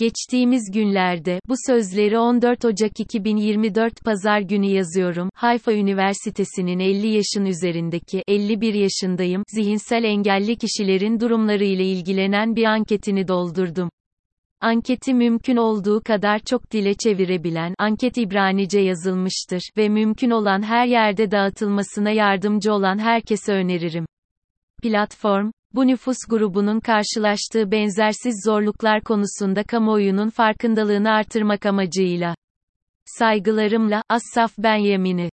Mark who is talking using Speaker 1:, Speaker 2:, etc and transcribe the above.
Speaker 1: Geçtiğimiz günlerde, bu sözleri 14 Ocak 2024 Pazar günü yazıyorum. Hayfa Üniversitesi'nin 50 yaşın üzerindeki, 51 yaşındayım, zihinsel engelli kişilerin durumları ile ilgilenen bir anketini doldurdum. Anketi mümkün olduğu kadar çok dile çevirebilen, anket İbranice yazılmıştır ve mümkün olan her yerde dağıtılmasına yardımcı olan herkese öneririm. Platform, bu nüfus grubunun karşılaştığı benzersiz zorluklar konusunda kamuoyunun farkındalığını artırmak amacıyla. Saygılarımla, Assaf Benyamini